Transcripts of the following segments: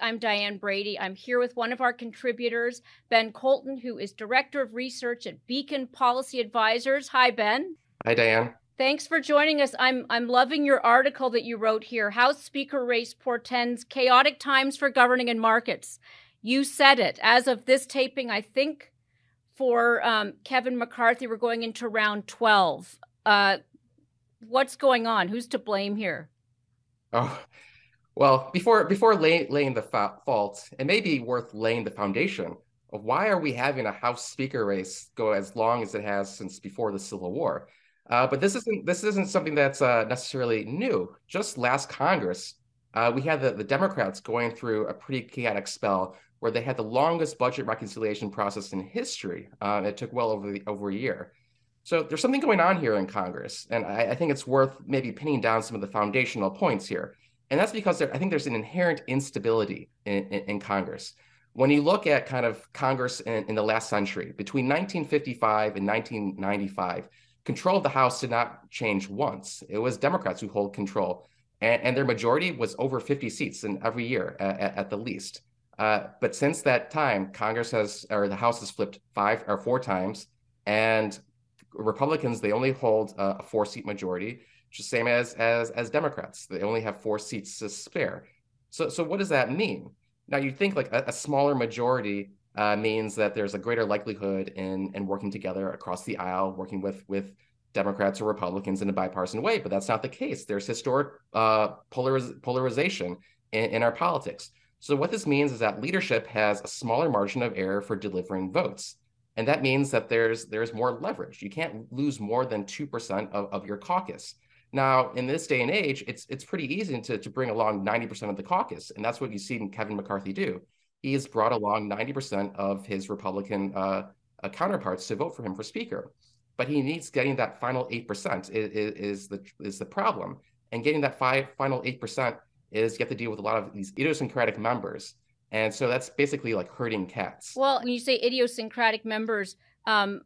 I'm Diane Brady. I'm here with one of our contributors, Ben Koltun, who is Director of Research at Beacon Policy Advisors. Hi, Ben. Hi, Diane. Thanks for joining us. I'm I'm loving your article that you wrote here. House Speaker race portends chaotic times for governing and markets. You said it. As of this taping, I think for um, Kevin McCarthy, we're going into round 12. Uh, what's going on? Who's to blame here? Oh, well, before before lay, laying the fa- fault, it may be worth laying the foundation of why are we having a House Speaker race go as long as it has since before the Civil War. Uh, but this isn't this isn't something that's uh, necessarily new. Just last Congress, uh, we had the, the Democrats going through a pretty chaotic spell where they had the longest budget reconciliation process in history. Uh, it took well over the, over a year. So there's something going on here in Congress, and I, I think it's worth maybe pinning down some of the foundational points here. And that's because there, I think there's an inherent instability in, in, in, Congress. When you look at kind of Congress in, in the last century, between 1955 and 1995, control of the House did not change once. It was Democrats who hold control, and, and their majority was over 50 seats in every year at, at the least. Uh, but since that time, Congress has, or the House has flipped five or four times, and Republicans they only hold a four seat majority just same as as as Democrats. They only have four seats to spare. So so what does that mean? Now you think like a, a smaller majority uh, means that there's a greater likelihood in in working together across the aisle, working with with Democrats or Republicans in a bipartisan way, but that's not the case. There's historic uh, polariz- polarization in, in our politics. So what this means is that leadership has a smaller margin of error for delivering votes. And that means that there's there's more leverage. You can't lose more than 2% of, of your caucus. Now, in this day and age, it's it's pretty easy to, to bring along 90% of the caucus. And that's what you see in Kevin McCarthy do. He has brought along 90% of his Republican uh, uh, counterparts to vote for him for speaker. But he needs getting that final 8% is, is, the, is the problem. And getting that five, final 8% is you have to deal with a lot of these idiosyncratic members. And so that's basically like herding cats. Well, when you say idiosyncratic members, um,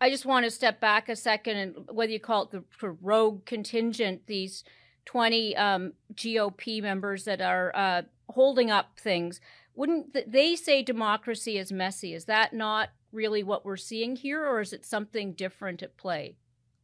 I just want to step back a second and whether you call it the rogue contingent, these 20 um, GOP members that are uh, holding up things, wouldn't th- they say democracy is messy? Is that not really what we're seeing here, or is it something different at play?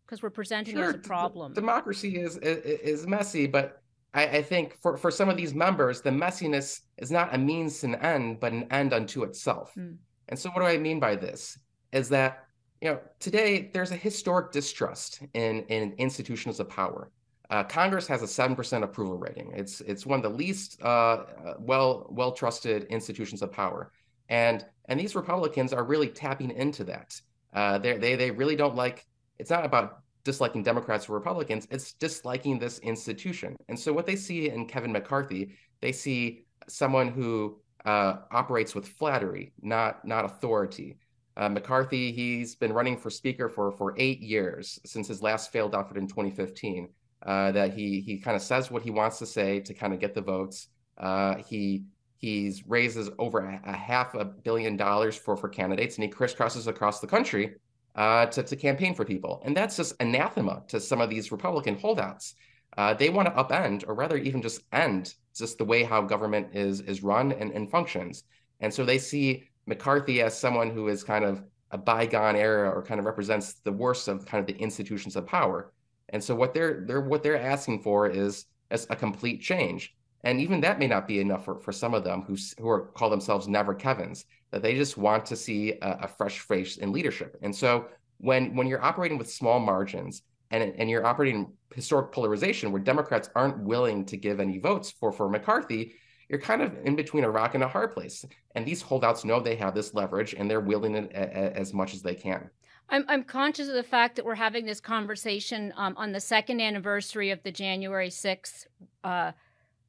Because we're presenting sure, it as a problem. D- democracy is, is, is messy, but I, I, think for, for some of these members, the messiness is not a means to an end, but an end unto itself. Mm. And so, what do I mean by this? Is that you know, today there's a historic distrust in, in institutions of power. Uh, Congress has a seven percent approval rating. It's it's one of the least uh, uh, well well trusted institutions of power, and and these Republicans are really tapping into that. Uh, they they they really don't like. It's not about disliking Democrats or Republicans. It's disliking this institution. And so what they see in Kevin McCarthy, they see someone who uh, operates with flattery, not not authority. Uh, McCarthy, he's been running for speaker for for eight years since his last failed effort in 2015. Uh, that he he kind of says what he wants to say to kind of get the votes. Uh, he he's raises over a, a, half a billion dollars for for candidates, and he crisscrosses across the country uh, to to campaign for people, and that's just anathema to some of these Republican holdouts. Uh, they want to upend, or rather, even just end just the way how government is is run and, and functions. And so they see McCarthy as someone who is kind of a bygone era or kind of represents the worst of kind of the institutions of power. And so what they're they're what they're asking for is, is a complete change. And even that may not be enough for, for some of them who, who are call themselves never Kevins, that they just want to see a, a fresh face in leadership. And so when when you're operating with small margins and, and you're operating historic polarization where Democrats aren't willing to give any votes for, for McCarthy, you're kind of in between a rock and a hard place. And these holdouts know they have this leverage and they're wielding it a, a, as much as they can. I'm, I'm conscious of the fact that we're having this conversation um, on the second anniversary of the January 6th uh,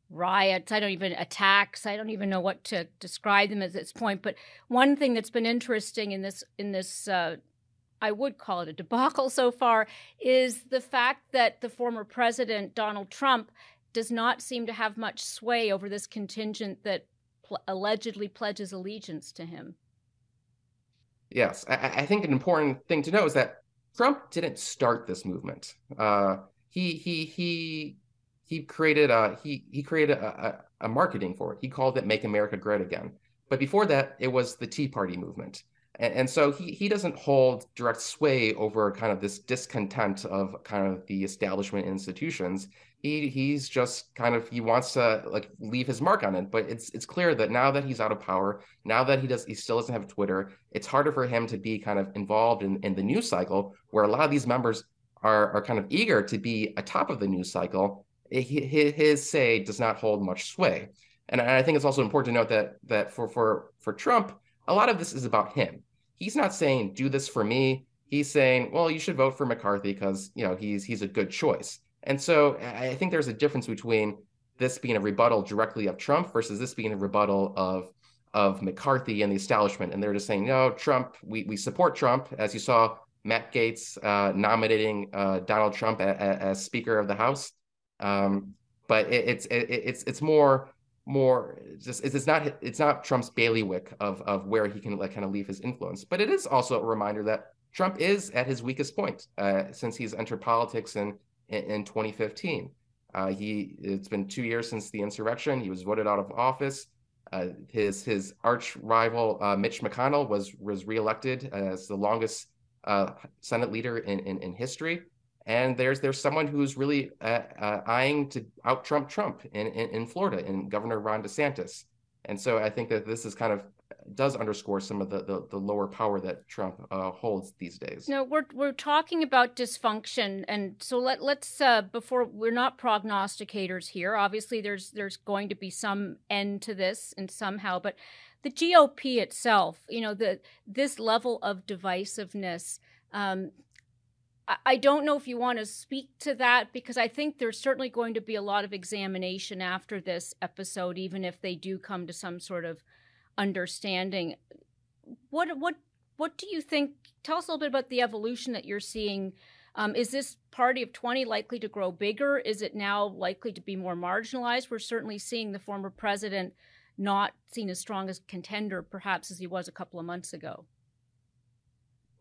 riots. I don't even attacks. I don't even know what to describe them at this point. But one thing that's been interesting in this in this uh, I would call it a debacle so far is the fact that the former president Donald Trump does not seem to have much sway over this contingent that pl- allegedly pledges allegiance to him. Yes, I, I, think an important thing to know is that Trump didn't start this movement. Uh, he he he he created a he he created a, a marketing for it. He called it Make America Great Again. But before that, it was the Tea Party movement. And, and so he, he doesn't hold direct sway over kind of this discontent of kind of the establishment institutions. He he's just kind of he wants to like leave his mark on it. But it's it's clear that now that he's out of power, now that he does he still doesn't have Twitter, it's harder for him to be kind of involved in, in the news cycle where a lot of these members are are kind of eager to be atop of the news cycle. His, his say does not hold much sway. And I think it's also important to note that that for for for Trump, a lot of this is about him. He's not saying do this for me. He's saying, well, you should vote for McCarthy because you know he's he's a good choice. And so I think there's a difference between this being a rebuttal directly of Trump versus this being a rebuttal of of McCarthy and the establishment. And they're just saying, no, Trump, we we support Trump, as you saw Matt Gaetz uh, nominating uh, Donald Trump as Speaker of the House. Um, but it, it's it, it's it's more more just it's not it's not Trump's bailiwick of of where he can like kind of leave his influence, but it is also a reminder that Trump is at his weakest point uh, since he's entered politics in in, in 2015. Uh, he it's been two years since the insurrection. He was voted out of office. Uh, his his arch rival uh, Mitch McConnell was was reelected as the longest uh, Senate leader in, in, in history and there's there's someone who's really uh, uh, eyeing to out Trump Trump in, in, in Florida in Governor Ron DeSantis, and so I think that this is kind of does underscore some of the the, the lower power that Trump uh, holds these days. No, we're we're talking about dysfunction, and so let let's uh, before we're not prognosticators here. Obviously, there's there's going to be some end to this, and somehow, but the GOP itself, you know, the this level of divisiveness. Um, I don't know if you want to speak to that because I think there's certainly going to be a lot of examination after this episode, even if they do come to some sort of understanding. What what what do you think? Tell us a little bit about the evolution that you're seeing. Um, is this party of 20 likely to grow bigger? Is it now likely to be more marginalized? We're certainly seeing the former president not seen as strong as contender, perhaps, as he was a couple of months ago.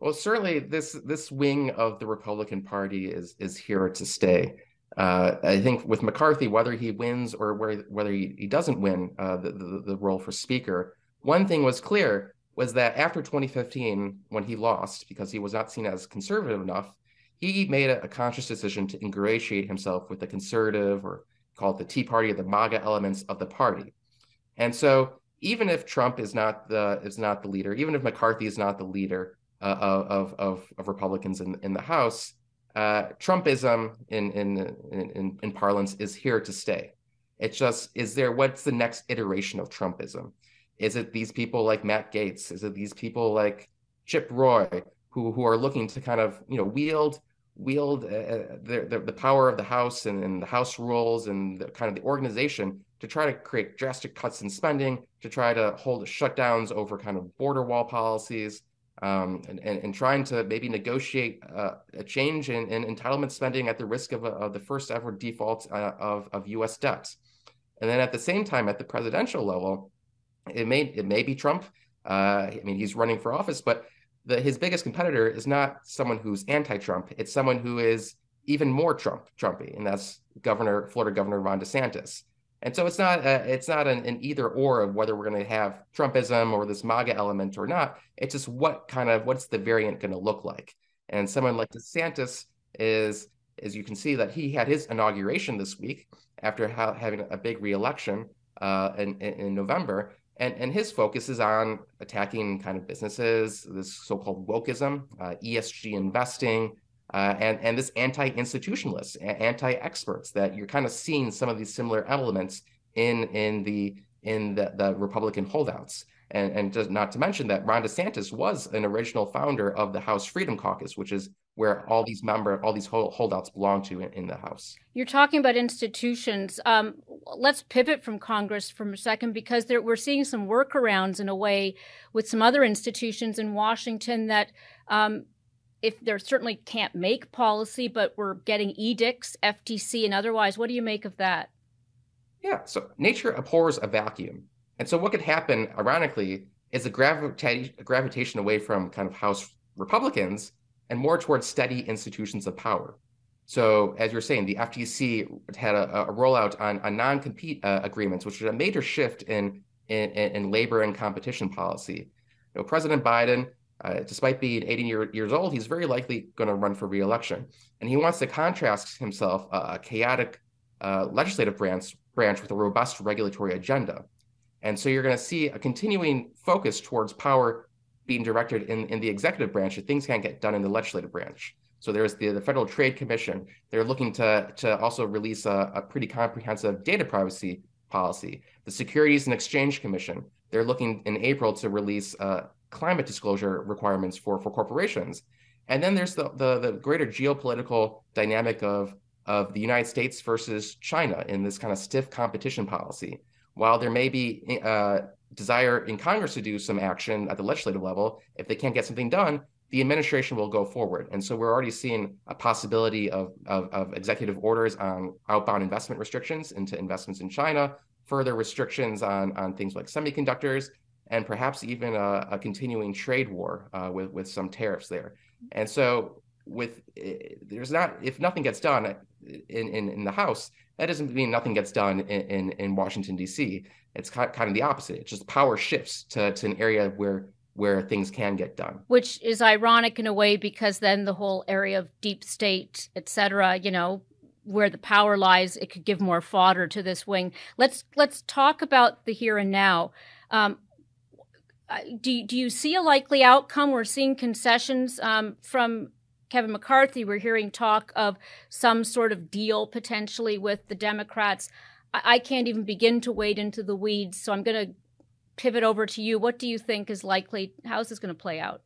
Well, certainly this this wing of the Republican Party is is here to stay. Uh, I think with McCarthy, whether he wins or whether he, he doesn't win uh, the, the, the role for Speaker, one thing was clear was that after 2015, when he lost because he was not seen as conservative enough, he made a, a conscious decision to ingratiate himself with the conservative or call it the Tea Party or the MAGA elements of the party. And so even if Trump is not the is not the leader, even if McCarthy is not the leader, of, of, of Republicans in, in the House, uh, Trumpism in, in, in, in parlance is here to stay. It's just, is there, what's the next iteration of Trumpism? Is it these people like Matt Gaetz? Is it these people like Chip Roy who, who are looking to kind of, you know, wield wield uh, the, the, the power of the House and, and the House rules and the, kind of the organization to try to create drastic cuts in spending, to try to hold shutdowns over kind of border wall policies, um, and, and, and, trying to maybe negotiate uh, a change in, in, entitlement spending at the risk of, a, of the first ever default uh, of, of U.S. debt. And then at the same time, at the presidential level, it may it may be Trump. Uh, I mean, he's running for office, but the, his biggest competitor is not someone who's anti-Trump. It's someone who is even more Trump Trumpy, and that's Governor Florida Governor Ron DeSantis. And so it's not a, it's not an, an either or of whether we're going to have Trumpism or this MAGA element or not. It's just what kind of what's the variant going to look like. And someone like DeSantis is, as you can see, that he had his inauguration this week after ha- having a big reelection uh, in, in November. And, and his focus is on attacking kind of businesses, this so-called wokeism, uh, ESG investing, uh, and and this anti-institutionalists, anti-experts that you're kind of seeing some of these similar elements in in the in the, the Republican holdouts. And, and just not to mention that Ron DeSantis was an original founder of the House Freedom Caucus, which is where all these member, all these holdouts belong to in, in the House. You're talking about institutions. Um, let's pivot from Congress for a second because there, we're seeing some workarounds in a way with some other institutions in Washington that um, if they certainly can't make policy, but we're getting edicts, FTC, and otherwise. What do you make of that? Yeah, so nature abhors a vacuum. And so what could happen, ironically, is a, gravita- gravitation away from kind of House Republicans and more towards steady institutions of power. So, as you're saying, the FTC had a, a rollout on, on non-compete uh, agreements, which is a major shift in, in, in labor and competition policy. You know, President Biden, uh, despite being 80 year, years old, he's very likely going to run for re-election, and he wants to contrast himself uh, a chaotic uh, legislative branch branch with a robust regulatory agenda. And so you're going to see a continuing focus towards power being directed in, in the executive branch if things can't get done in the legislative branch. So there's the, the Federal Trade Commission. They're looking to, to also release a, a pretty comprehensive data privacy policy. The Securities and Exchange Commission, they're looking in April to release uh, climate disclosure requirements for, for corporations. And then there's the, the, the greater geopolitical dynamic of, of the United States versus China in this kind of stiff competition policy. While there may be uh, desire in Congress to do some action at the legislative level, if they can't get something done, the administration will go forward. And so we're already seeing a possibility of, of, of, executive orders on outbound investment restrictions into investments in China, further restrictions on, on things like semiconductors, and perhaps even a, a continuing trade war uh, with, with some tariffs there. And so with eh, there's not if nothing gets done in, in, in the House, that doesn't mean nothing gets done in, in, in Washington, D.C. It's kind of the opposite. It's just power shifts to, to an area where where things can get done. Which is ironic in a way because then the whole area of deep state, et cetera, you know, where the power lies, it could give more fodder to this wing. Let's let's talk about the here and now. Um, do do you see a likely outcome? We're seeing concessions um, from Kevin McCarthy. We're hearing talk of some sort of deal potentially with the Democrats. I, I can't even begin to wade into the weeds, so I'm going to pivot over to you. What do you think is likely? How is this going to play out?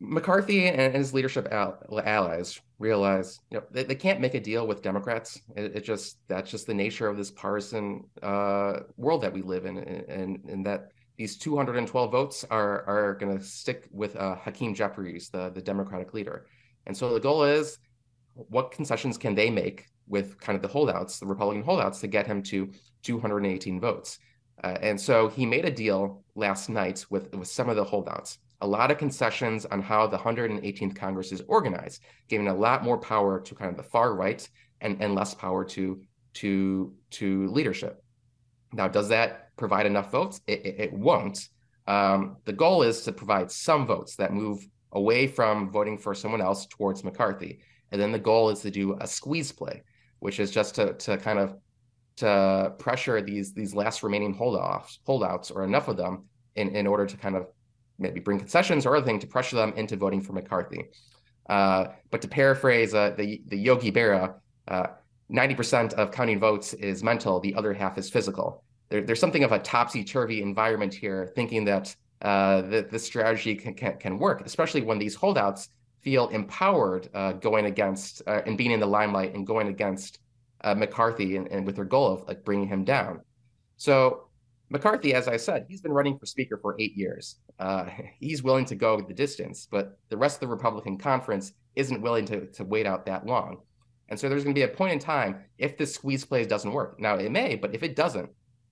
McCarthy and his leadership allies realize you know they, they can't make a deal with Democrats. It, it just that's just the nature of this partisan uh, world that we live in, and, and that these 212 votes are are going to stick with uh, Hakeem Jeffries, the the Democratic leader. And so the goal is, what concessions can they make with kind of the holdouts, the Republican holdouts, to get him to 218 votes? Uh, and so he made a deal last night with, with some of the holdouts, a lot of concessions on how the 118th Congress is organized, giving a lot more power to kind of the far right and, and less power to, to, to leadership. Now, does that provide enough votes? It, it, it won't. Um, the goal is to provide some votes that move away from voting for someone else towards McCarthy. And then the goal is to do a squeeze play, which is just to, to kind of to pressure these these last remaining holdouts holdouts or enough of them in, in order to kind of maybe bring concessions or other thing to pressure them into voting for McCarthy. Uh, but to paraphrase uh, the the Yogi Berra, uh, ninety percent of counting votes is mental, the other half is physical. There, there's something of a topsy turvy environment here, thinking that uh, that this strategy can, can, can work, especially when these holdouts feel empowered uh, going against uh, and being in the limelight and going against uh, McCarthy and, and with their goal of like bringing him down. So McCarthy, as I said, he's been running for speaker for eight years. Uh, he's willing to go the distance, but the rest of the Republican conference isn't willing to, to wait out that long. And so there's going to be a point in time if this squeeze plays doesn't work. Now it may, but if it doesn't,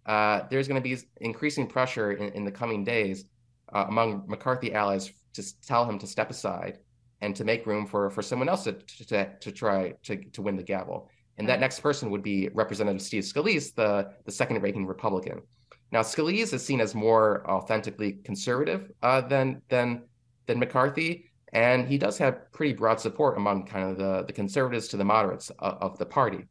uh, there's going to be increasing pressure in, in the coming days uh, among McCarthy allies to tell him to step aside and to make room for for someone else to to, to try to, to win the gavel. And that next person would be Representative Steve Scalise, the, the second ranking Republican. Now, Scalise is seen as more authentically conservative uh, than, than, than McCarthy, and he does have pretty broad support among kind of the, the conservatives to the moderates of, of the party.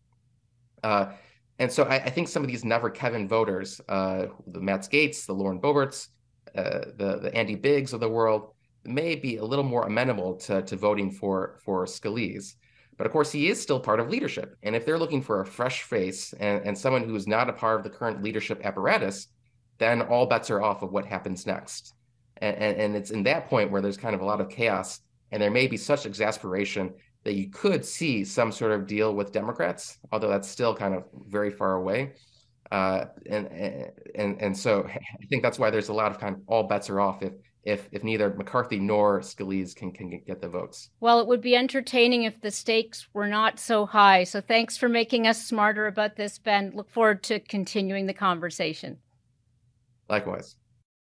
Uh, and so I, I, think some of these never Kevin voters, uh, the Matt Gaetz, the Lauren Boeberts, uh, the, the Andy Biggs of the world, may be a little more amenable to, to voting for, for Scalise. But of course, he is still part of leadership. And if they're looking for a fresh face and, and someone who is not a part of the current leadership apparatus, then all bets are off of what happens next. And, and, and it's in that point where there's kind of a lot of chaos and there may be such exasperation that you could see some sort of deal with Democrats, although that's still kind of very far away. Uh, and and and so I think that's why there's a lot of kind of all bets are off if if if neither McCarthy nor Scalise can can get the votes. Well, it would be entertaining if the stakes were not so high. So thanks for making us smarter about this, Ben. Look forward to continuing the conversation. Likewise.